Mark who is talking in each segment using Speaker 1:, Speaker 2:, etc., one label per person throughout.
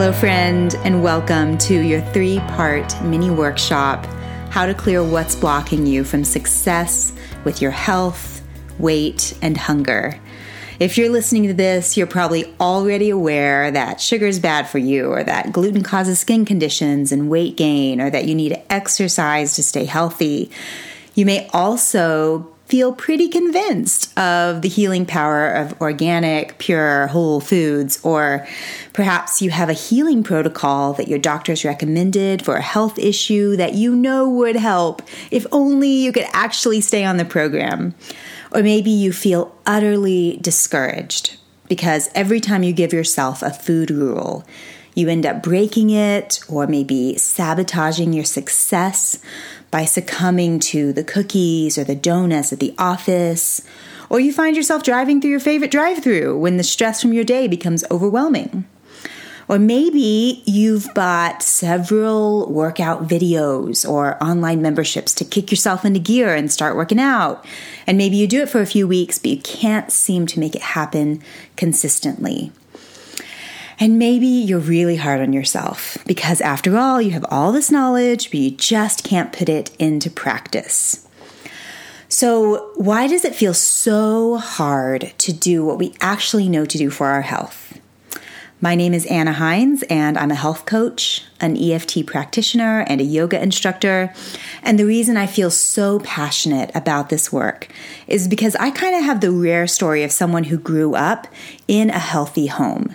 Speaker 1: Hello, friend, and welcome to your three part mini workshop How to Clear What's Blocking You from Success with Your Health, Weight, and Hunger. If you're listening to this, you're probably already aware that sugar is bad for you, or that gluten causes skin conditions and weight gain, or that you need to exercise to stay healthy. You may also feel pretty convinced of the healing power of organic, pure, whole foods, or perhaps you have a healing protocol that your doctors recommended for a health issue that you know would help if only you could actually stay on the program. Or maybe you feel utterly discouraged because every time you give yourself a food rule, you end up breaking it or maybe sabotaging your success by succumbing to the cookies or the donuts at the office, or you find yourself driving through your favorite drive through when the stress from your day becomes overwhelming. Or maybe you've bought several workout videos or online memberships to kick yourself into gear and start working out. And maybe you do it for a few weeks, but you can't seem to make it happen consistently. And maybe you're really hard on yourself because, after all, you have all this knowledge, but you just can't put it into practice. So, why does it feel so hard to do what we actually know to do for our health? My name is Anna Hines, and I'm a health coach, an EFT practitioner, and a yoga instructor. And the reason I feel so passionate about this work is because I kind of have the rare story of someone who grew up in a healthy home.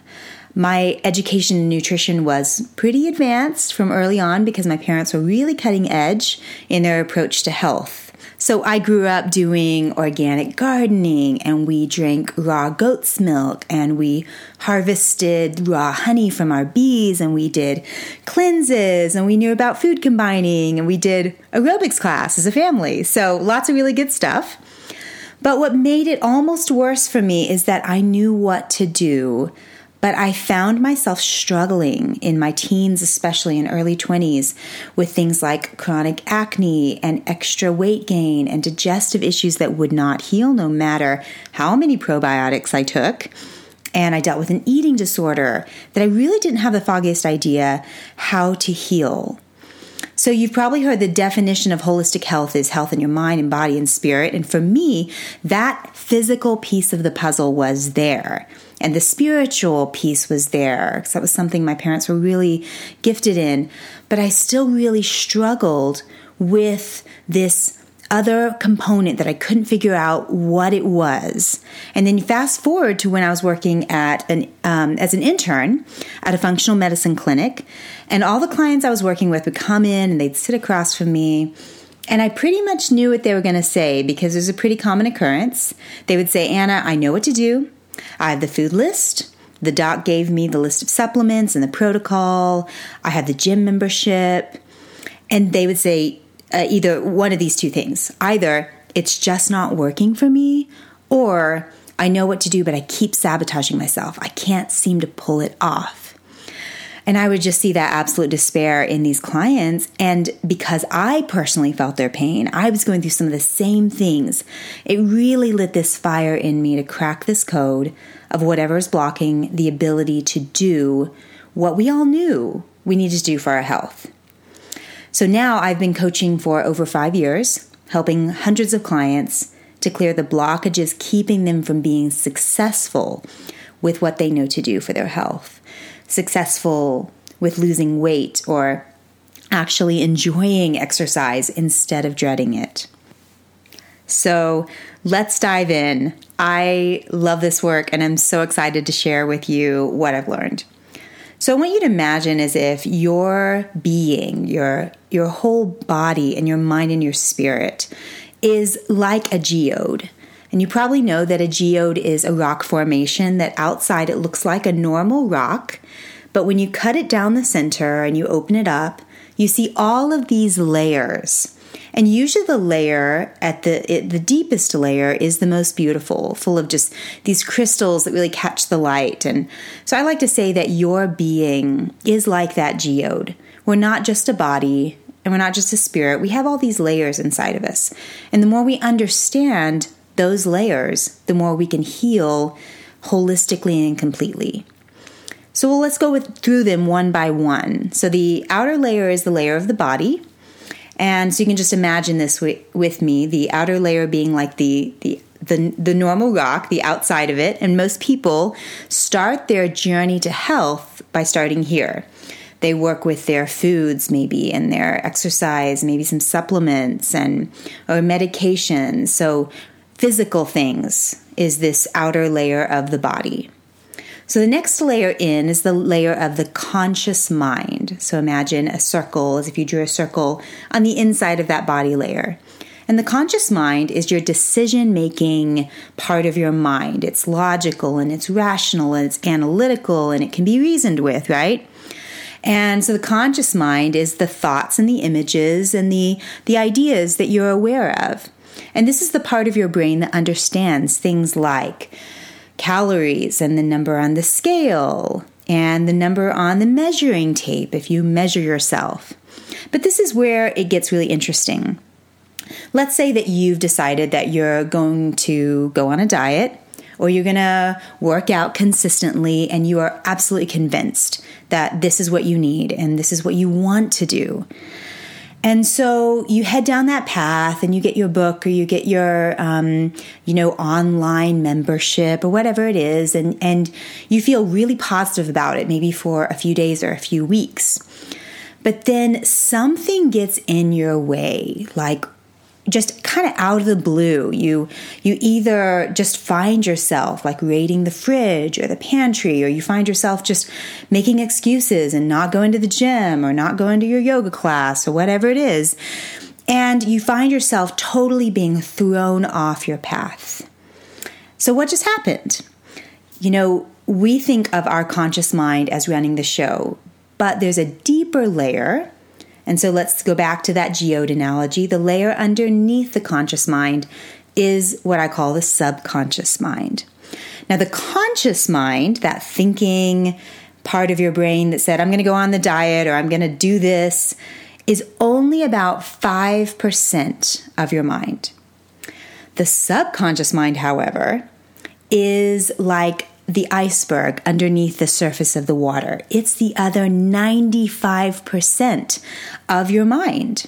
Speaker 1: My education in nutrition was pretty advanced from early on because my parents were really cutting edge in their approach to health. So I grew up doing organic gardening and we drank raw goat's milk and we harvested raw honey from our bees and we did cleanses and we knew about food combining and we did aerobics class as a family. So lots of really good stuff. But what made it almost worse for me is that I knew what to do but I found myself struggling in my teens, especially in early 20s, with things like chronic acne and extra weight gain and digestive issues that would not heal no matter how many probiotics I took. And I dealt with an eating disorder that I really didn't have the foggiest idea how to heal. So, you've probably heard the definition of holistic health is health in your mind and body and spirit. And for me, that physical piece of the puzzle was there. And the spiritual piece was there because that was something my parents were really gifted in. But I still really struggled with this other component that I couldn't figure out what it was. And then fast forward to when I was working at an um, as an intern at a functional medicine clinic, and all the clients I was working with would come in and they'd sit across from me. And I pretty much knew what they were going to say because it was a pretty common occurrence. They would say, Anna, I know what to do. I have the food list. The doc gave me the list of supplements and the protocol. I have the gym membership. And they would say, uh, either one of these two things. Either it's just not working for me, or I know what to do, but I keep sabotaging myself. I can't seem to pull it off. And I would just see that absolute despair in these clients. And because I personally felt their pain, I was going through some of the same things. It really lit this fire in me to crack this code of whatever is blocking the ability to do what we all knew we needed to do for our health. So now I've been coaching for over five years, helping hundreds of clients to clear the blockages keeping them from being successful with what they know to do for their health, successful with losing weight or actually enjoying exercise instead of dreading it. So let's dive in. I love this work and I'm so excited to share with you what I've learned. So I want you to imagine as if your being, your your whole body and your mind and your spirit is like a geode. And you probably know that a geode is a rock formation that outside it looks like a normal rock, but when you cut it down the center and you open it up, you see all of these layers and usually the layer at the it, the deepest layer is the most beautiful, full of just these crystals that really catch the light. And so I like to say that your being is like that geode. We're not just a body and we're not just a spirit. We have all these layers inside of us. And the more we understand those layers, the more we can heal holistically and completely. So well, let's go with, through them one by one. So the outer layer is the layer of the body. And so you can just imagine this with, with me, the outer layer being like the, the the, the normal rock, the outside of it, and most people start their journey to health by starting here. They work with their foods, maybe, and their exercise, maybe some supplements and or medications. So physical things is this outer layer of the body. So the next layer in is the layer of the conscious mind. So imagine a circle as if you drew a circle on the inside of that body layer. And the conscious mind is your decision making part of your mind. It's logical and it's rational and it's analytical and it can be reasoned with, right? And so the conscious mind is the thoughts and the images and the, the ideas that you're aware of. And this is the part of your brain that understands things like calories and the number on the scale and the number on the measuring tape if you measure yourself. But this is where it gets really interesting. Let's say that you've decided that you're going to go on a diet or you're going to work out consistently and you are absolutely convinced that this is what you need and this is what you want to do. And so you head down that path and you get your book or you get your, um, you know, online membership or whatever it is, and, and you feel really positive about it, maybe for a few days or a few weeks. But then something gets in your way, like just kind of out of the blue you you either just find yourself like raiding the fridge or the pantry or you find yourself just making excuses and not going to the gym or not going to your yoga class or whatever it is and you find yourself totally being thrown off your path. So what just happened? You know we think of our conscious mind as running the show but there's a deeper layer and so let's go back to that geode analogy. The layer underneath the conscious mind is what I call the subconscious mind. Now, the conscious mind, that thinking part of your brain that said, I'm going to go on the diet or I'm going to do this, is only about 5% of your mind. The subconscious mind, however, is like the iceberg underneath the surface of the water. It's the other 95% of your mind.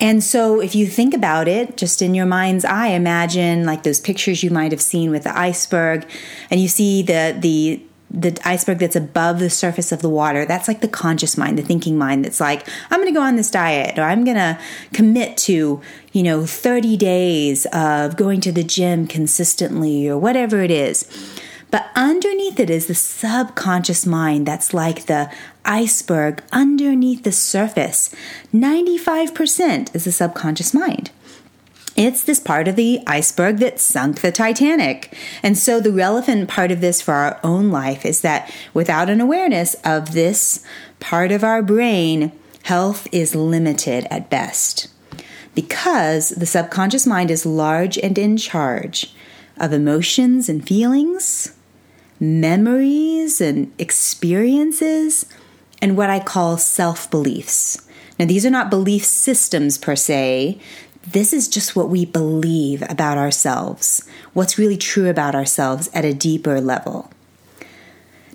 Speaker 1: And so, if you think about it, just in your mind's eye, imagine like those pictures you might have seen with the iceberg, and you see the the the iceberg that's above the surface of the water. That's like the conscious mind, the thinking mind. That's like I'm going to go on this diet, or I'm going to commit to you know 30 days of going to the gym consistently, or whatever it is. But underneath it is the subconscious mind that's like the iceberg underneath the surface. 95% is the subconscious mind. It's this part of the iceberg that sunk the Titanic. And so, the relevant part of this for our own life is that without an awareness of this part of our brain, health is limited at best. Because the subconscious mind is large and in charge of emotions and feelings, memories and experiences, and what I call self beliefs. Now, these are not belief systems per se. This is just what we believe about ourselves, what's really true about ourselves at a deeper level.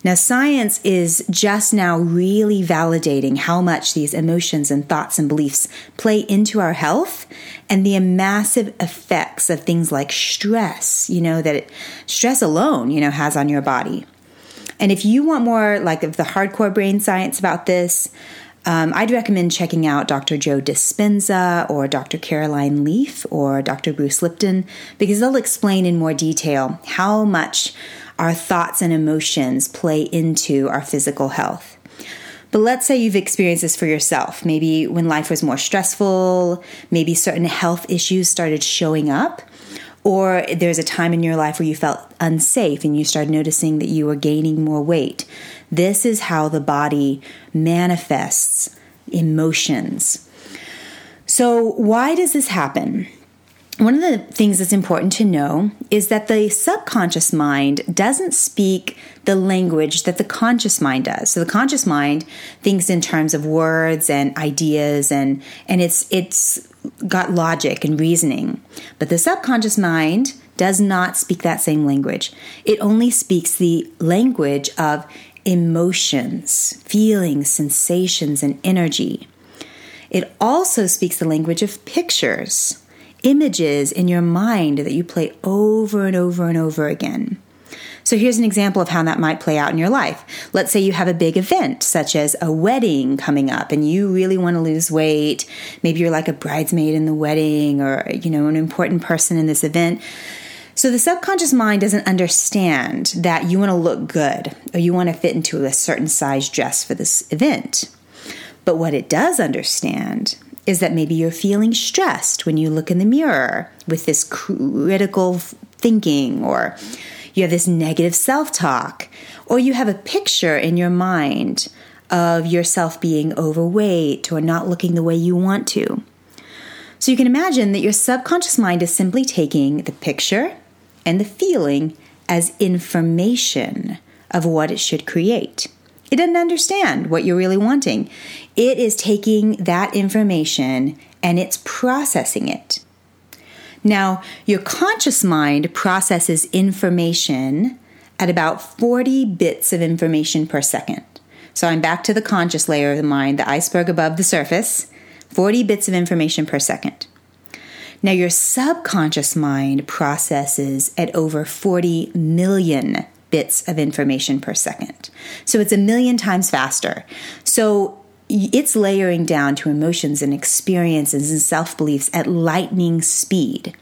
Speaker 1: Now, science is just now really validating how much these emotions and thoughts and beliefs play into our health and the massive effects of things like stress, you know, that it, stress alone, you know, has on your body. And if you want more like of the hardcore brain science about this, um, I'd recommend checking out Dr. Joe Dispenza or Dr. Caroline Leaf or Dr. Bruce Lipton because they'll explain in more detail how much our thoughts and emotions play into our physical health. But let's say you've experienced this for yourself. Maybe when life was more stressful, maybe certain health issues started showing up, or there's a time in your life where you felt unsafe and you started noticing that you were gaining more weight. This is how the body manifests emotions. So, why does this happen? One of the things that's important to know is that the subconscious mind doesn't speak the language that the conscious mind does. So the conscious mind thinks in terms of words and ideas and and it's it's got logic and reasoning. But the subconscious mind does not speak that same language. It only speaks the language of emotions, feelings, sensations, and energy. It also speaks the language of pictures, images in your mind that you play over and over and over again. So here's an example of how that might play out in your life. Let's say you have a big event, such as a wedding coming up, and you really want to lose weight. Maybe you're like a bridesmaid in the wedding or, you know, an important person in this event. So the subconscious mind doesn't understand that you want to look good or you want to fit into a certain size dress for this event. But what it does understand is that maybe you're feeling stressed when you look in the mirror with this critical thinking or you have this negative self talk, or you have a picture in your mind of yourself being overweight or not looking the way you want to. So you can imagine that your subconscious mind is simply taking the picture and the feeling as information of what it should create. It doesn't understand what you're really wanting. It is taking that information and it's processing it. Now, your conscious mind processes information at about 40 bits of information per second. So I'm back to the conscious layer of the mind, the iceberg above the surface, 40 bits of information per second. Now, your subconscious mind processes at over 40 million bits of information per second. So it's a million times faster. So it's layering down to emotions and experiences and self beliefs at lightning speed.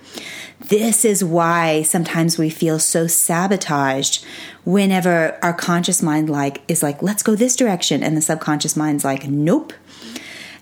Speaker 1: This is why sometimes we feel so sabotaged whenever our conscious mind like is like let's go this direction and the subconscious mind's like nope.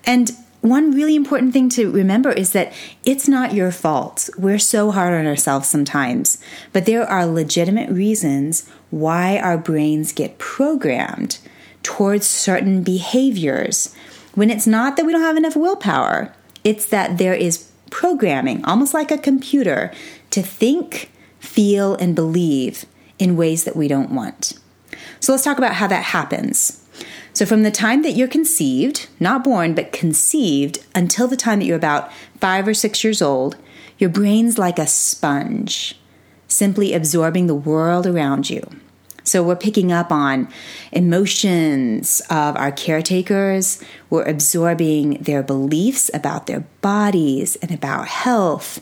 Speaker 1: And one really important thing to remember is that it's not your fault. We're so hard on ourselves sometimes, but there are legitimate reasons why our brains get programmed towards certain behaviors when it's not that we don't have enough willpower. It's that there is programming, almost like a computer, to think, feel, and believe in ways that we don't want. So let's talk about how that happens. So, from the time that you're conceived, not born, but conceived, until the time that you're about five or six years old, your brain's like a sponge, simply absorbing the world around you. So we're picking up on emotions of our caretakers. We're absorbing their beliefs about their bodies and about health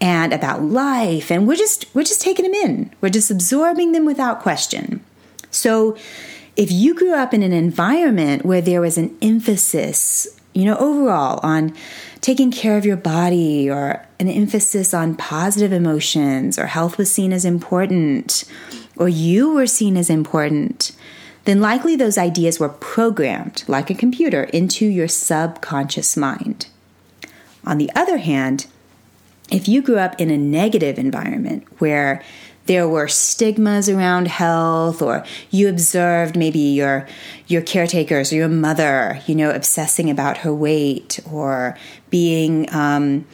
Speaker 1: and about life. And we're just, we're just taking them in. We're just absorbing them without question. So if you grew up in an environment where there was an emphasis, you know, overall on taking care of your body or an emphasis on positive emotions or health was seen as important, or you were seen as important, then likely those ideas were programmed, like a computer, into your subconscious mind. On the other hand, if you grew up in a negative environment where there were stigmas around health or you observed maybe your your caretakers or your mother you know obsessing about her weight or being um,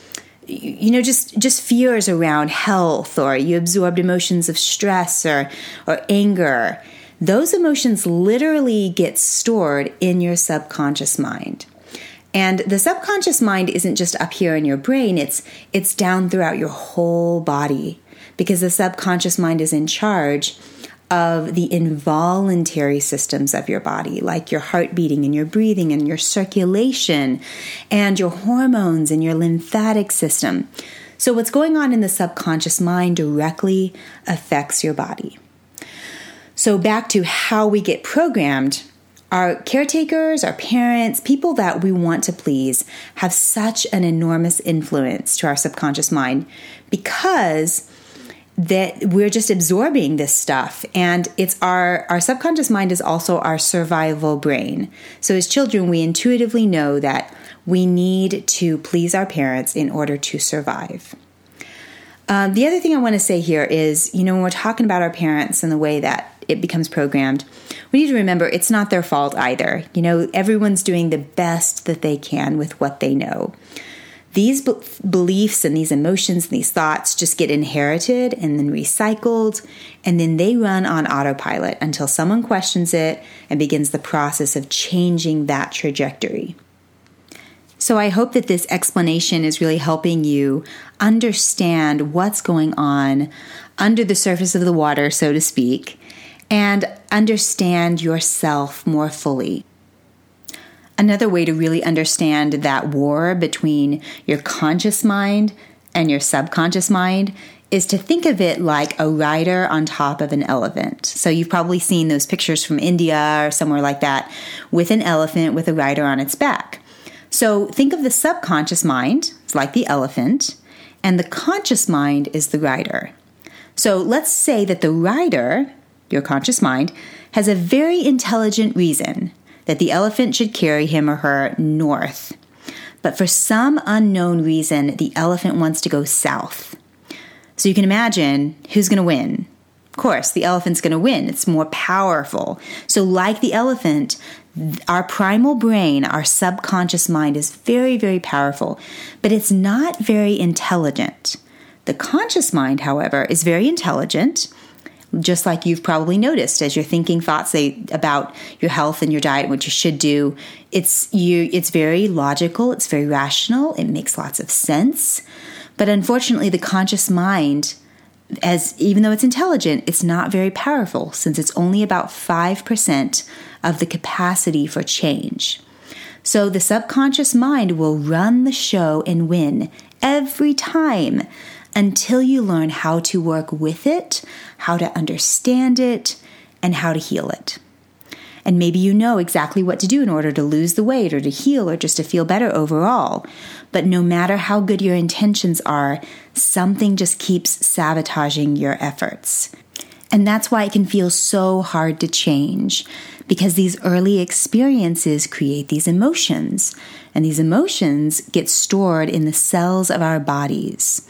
Speaker 1: you know just just fears around health or you absorbed emotions of stress or or anger. Those emotions literally get stored in your subconscious mind. And the subconscious mind isn't just up here in your brain. It's it's down throughout your whole body because the subconscious mind is in charge of the involuntary systems of your body, like your heart beating and your breathing and your circulation and your hormones and your lymphatic system. So, what's going on in the subconscious mind directly affects your body. So, back to how we get programmed. Our caretakers, our parents, people that we want to please have such an enormous influence to our subconscious mind because that we're just absorbing this stuff. And it's our our subconscious mind is also our survival brain. So as children we intuitively know that we need to please our parents in order to survive. Um, the other thing i want to say here is you know when we're talking about our parents and the way that it becomes programmed we need to remember it's not their fault either. You know everyone's doing the best that they can with what they know these be- beliefs and these emotions and these thoughts just get inherited and then recycled, and then they run on autopilot until someone questions it and begins the process of changing that trajectory. So, I hope that this explanation is really helping you understand what's going on under the surface of the water, so to speak, and understand yourself more fully. Another way to really understand that war between your conscious mind and your subconscious mind is to think of it like a rider on top of an elephant. So you've probably seen those pictures from India or somewhere like that with an elephant with a rider on its back. So think of the subconscious mind, it's like the elephant, and the conscious mind is the rider. So let's say that the rider, your conscious mind, has a very intelligent reason that the elephant should carry him or her north. But for some unknown reason, the elephant wants to go south. So you can imagine who's going to win. Of course, the elephant's going to win. It's more powerful. So, like the elephant, our primal brain, our subconscious mind is very, very powerful, but it's not very intelligent. The conscious mind, however, is very intelligent, just like you've probably noticed as you're thinking thoughts about your health and your diet, and what you should do. It's you. It's very logical. It's very rational. It makes lots of sense. But unfortunately, the conscious mind, as even though it's intelligent, it's not very powerful since it's only about 5% of the capacity for change. So the subconscious mind will run the show and win every time until you learn how to work with it, how to understand it, and how to heal it. And maybe you know exactly what to do in order to lose the weight or to heal or just to feel better overall. But no matter how good your intentions are, something just keeps sabotaging your efforts. And that's why it can feel so hard to change because these early experiences create these emotions. And these emotions get stored in the cells of our bodies,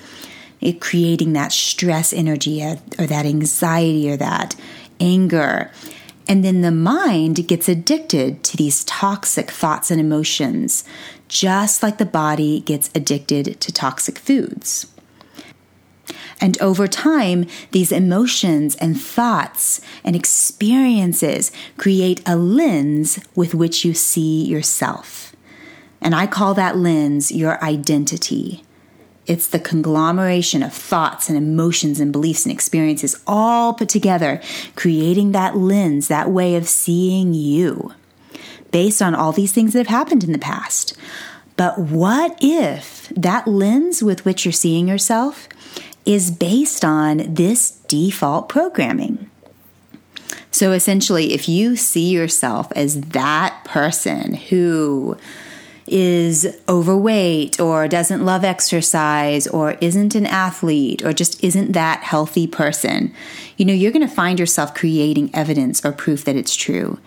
Speaker 1: it creating that stress energy or that anxiety or that anger. And then the mind gets addicted to these toxic thoughts and emotions, just like the body gets addicted to toxic foods. And over time, these emotions and thoughts and experiences create a lens with which you see yourself. And I call that lens your identity. It's the conglomeration of thoughts and emotions and beliefs and experiences all put together, creating that lens, that way of seeing you based on all these things that have happened in the past. But what if that lens with which you're seeing yourself is based on this default programming? So essentially, if you see yourself as that person who is overweight or doesn't love exercise or isn't an athlete or just isn't that healthy person, you know, you're going to find yourself creating evidence or proof that it's true.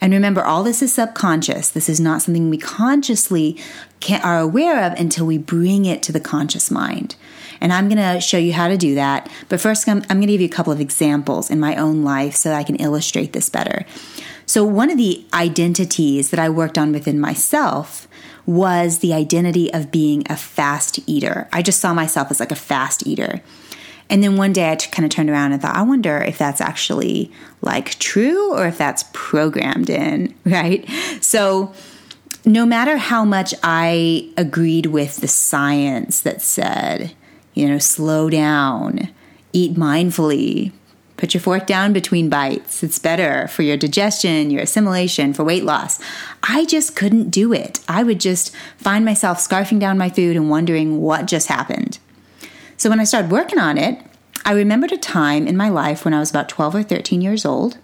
Speaker 1: And remember, all this is subconscious. This is not something we consciously can, are aware of until we bring it to the conscious mind. And I'm going to show you how to do that. But first, I'm, I'm going to give you a couple of examples in my own life so that I can illustrate this better. So, one of the identities that I worked on within myself was the identity of being a fast eater. I just saw myself as like a fast eater. And then one day I kind of turned around and thought, I wonder if that's actually like true or if that's programmed in, right? So, no matter how much I agreed with the science that said, you know, slow down, eat mindfully, Put your fork down between bites. It's better for your digestion, your assimilation, for weight loss. I just couldn't do it. I would just find myself scarfing down my food and wondering what just happened. So when I started working on it, I remembered a time in my life when I was about 12 or 13 years old,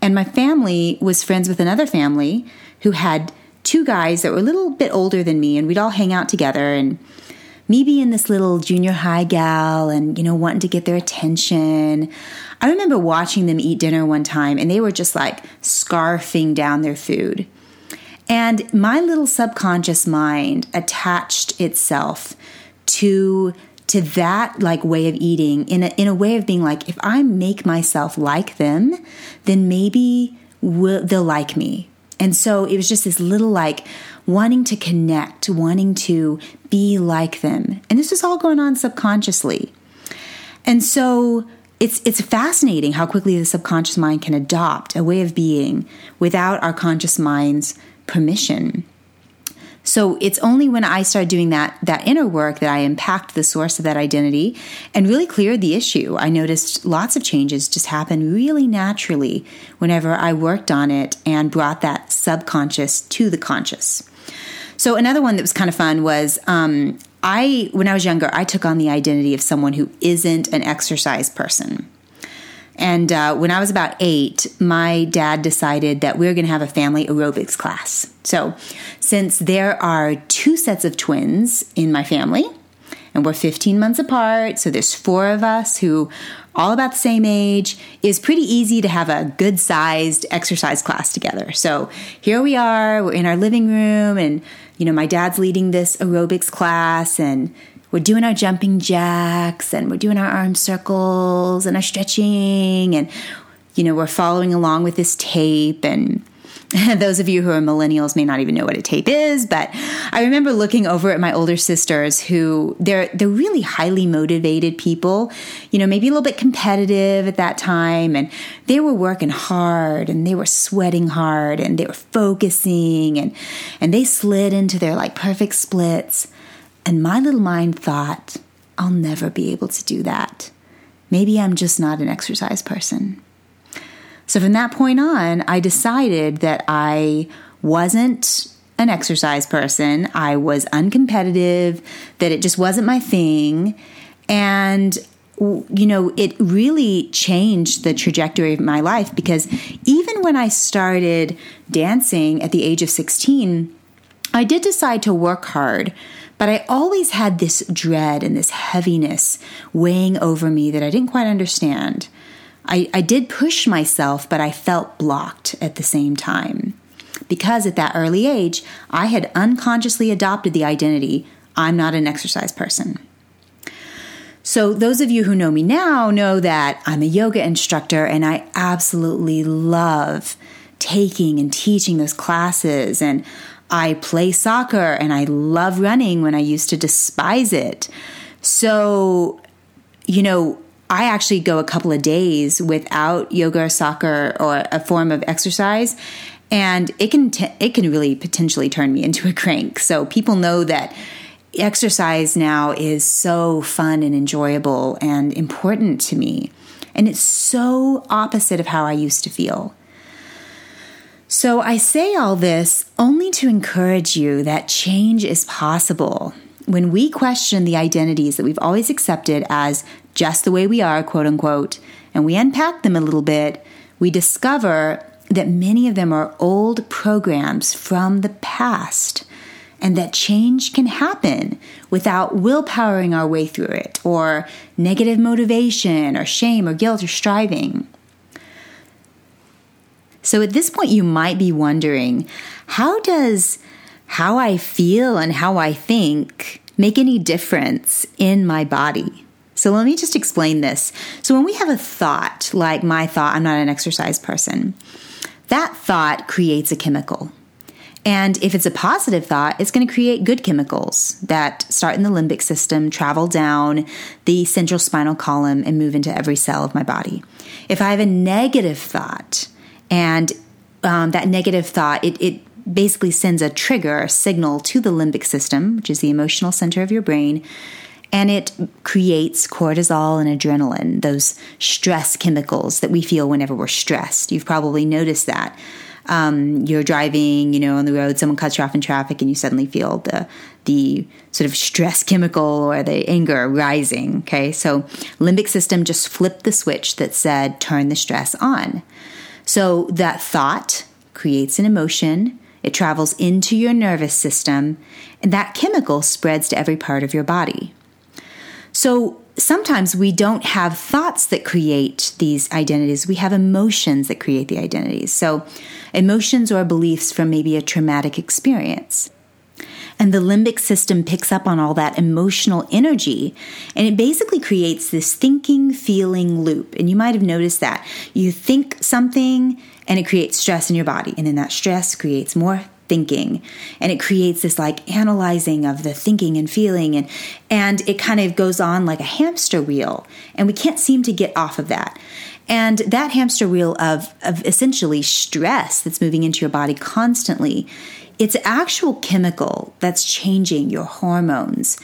Speaker 1: and my family was friends with another family who had two guys that were a little bit older than me, and we'd all hang out together and me being this little junior high gal and, you know, wanting to get their attention. I remember watching them eat dinner one time and they were just like scarfing down their food. And my little subconscious mind attached itself to to that like way of eating in a, in a way of being like if I make myself like them, then maybe will, they'll like me. And so it was just this little like wanting to connect, wanting to be like them. And this is all going on subconsciously. And so it's it's fascinating how quickly the subconscious mind can adopt a way of being without our conscious mind's permission. So it's only when I started doing that that inner work that I unpacked the source of that identity and really cleared the issue. I noticed lots of changes just happen really naturally whenever I worked on it and brought that subconscious to the conscious. So another one that was kind of fun was um, I when I was younger I took on the identity of someone who isn't an exercise person. And uh, when I was about eight, my dad decided that we were going to have a family aerobics class. So, since there are two sets of twins in my family, and we're 15 months apart, so there's four of us who all about the same age, is pretty easy to have a good sized exercise class together. So, here we are, we're in our living room, and you know, my dad's leading this aerobics class, and we're doing our jumping jacks and we're doing our arm circles and our stretching and you know we're following along with this tape and those of you who are millennials may not even know what a tape is, but I remember looking over at my older sisters who they're they're really highly motivated people, you know, maybe a little bit competitive at that time and they were working hard and they were sweating hard and they were focusing and and they slid into their like perfect splits. And my little mind thought, I'll never be able to do that. Maybe I'm just not an exercise person. So from that point on, I decided that I wasn't an exercise person. I was uncompetitive, that it just wasn't my thing. And you know, it really changed the trajectory of my life because even when I started dancing at the age of 16, I did decide to work hard but I always had this dread and this heaviness weighing over me that I didn't quite understand. I, I did push myself, but I felt blocked at the same time. Because at that early age, I had unconsciously adopted the identity I'm not an exercise person. So, those of you who know me now know that I'm a yoga instructor and I absolutely love taking and teaching those classes. And I play soccer and I love running when I used to despise it. So, you know, I actually go a couple of days without yoga or soccer or a form of exercise and it can t- it can really potentially turn me into a crank. So people know that exercise now is so fun and enjoyable and important to me. And it's so opposite of how I used to feel. So I say all this only to encourage you that change is possible. When we question the identities that we've always accepted as just the way we are, quote unquote, and we unpack them a little bit, we discover that many of them are old programs from the past and that change can happen without willpowering our way through it or negative motivation or shame or guilt or striving. So at this point, you might be wondering how does how I feel and how I think make any difference in my body? So let me just explain this. So when we have a thought, like my thought, I'm not an exercise person, that thought creates a chemical. And if it's a positive thought, it's going to create good chemicals that start in the limbic system, travel down the central spinal column, and move into every cell of my body. If I have a negative thought, and um, that negative thought, it, it basically sends a trigger, a signal to the limbic system, which is the emotional center of your brain, and it creates cortisol and adrenaline, those stress chemicals that we feel whenever we're stressed. You've probably noticed that. Um, you're driving, you know, on the road, someone cuts you off in traffic, and you suddenly feel the the sort of stress chemical or the anger rising. Okay, so limbic system just flipped the switch that said turn the stress on. So that thought creates an emotion, it travels into your nervous system, and that chemical spreads to every part of your body. So sometimes we don't have thoughts that create these identities. We have emotions that create the identities. So emotions or beliefs from maybe a traumatic experience. And the limbic system picks up on all that emotional energy and it basically creates this thinking, feeling loop. And you might have noticed that. You think something and it creates stress in your body. And then that stress creates more thinking. And it creates this like analyzing of the thinking and feeling and and it kind of goes on like a hamster wheel. And we can't seem to get off of that. And that hamster wheel of, of essentially stress that's moving into your body constantly it's actual chemical that's changing your hormones.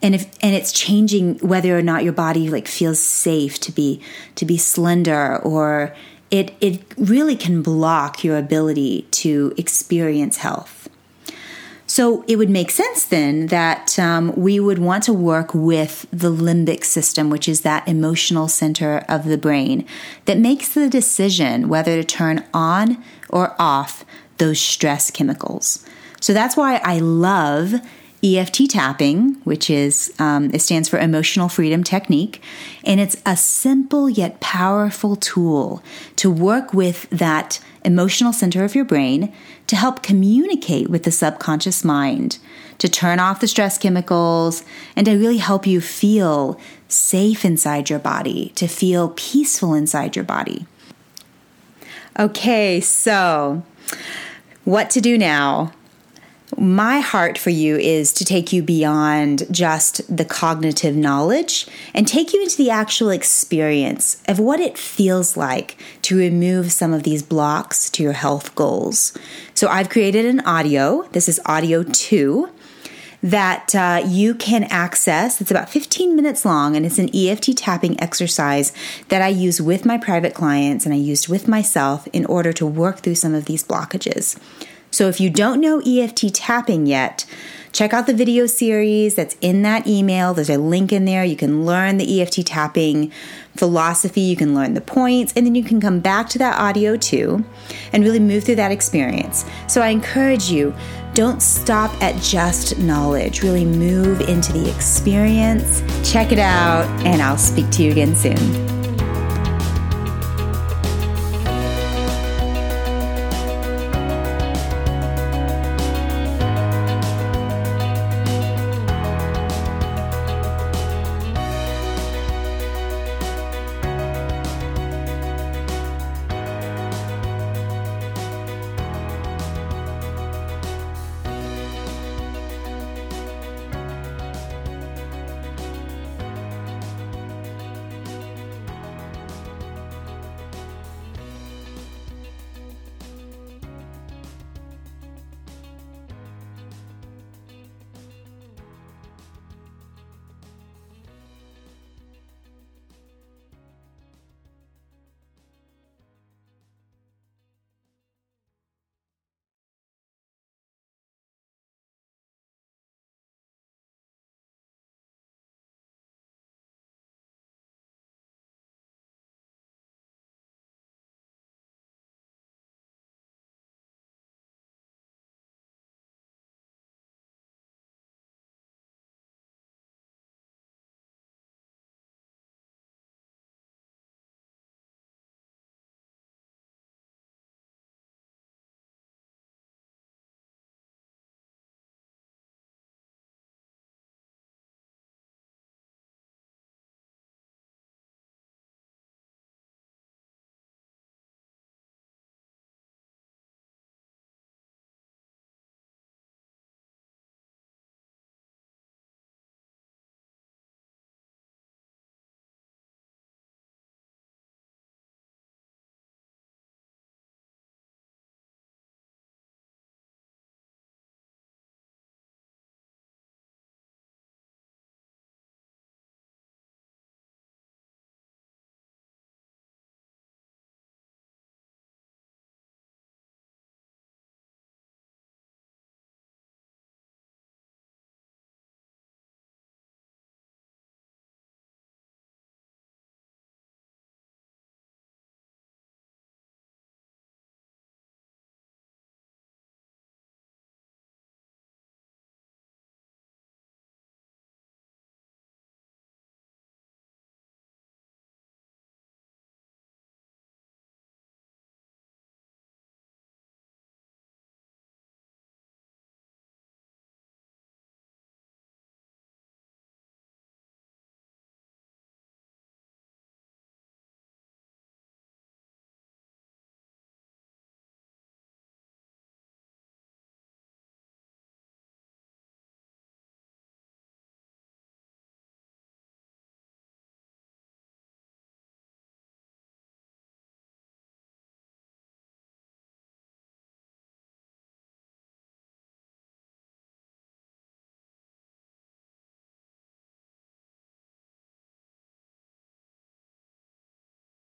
Speaker 1: And if and it's changing whether or not your body like feels safe to be to be slender or it it really can block your ability to experience health so it would make sense then that um, we would want to work with the limbic system, which is that emotional center of the brain that makes the decision whether to turn on or off those stress chemicals. So that's why I love EFT tapping, which is um, it stands for Emotional Freedom Technique, and it's a simple yet powerful tool to work with that emotional center of your brain to help communicate with the subconscious mind, to turn off the stress chemicals, and to really help you feel safe inside your body, to feel peaceful inside your body. Okay, so what to do now? My heart for you is to take you beyond just the cognitive knowledge and take you into the actual experience of what it feels like to remove some of these blocks to your health goals. So I've created an audio. This is audio two that uh, you can access. It's about 15 minutes long and it's an EFT tapping exercise that I use with my private clients and I used with myself in order to work through some of these blockages. So if you don't know EFT tapping yet, check out the video series that's in that email. There's a link in there. You can learn the EFT tapping philosophy, you can learn the points, and then you can come back to that audio two and really move through that experience. So I encourage you don't stop at just knowledge, really move into the experience. Check it out, and I'll speak to you again soon.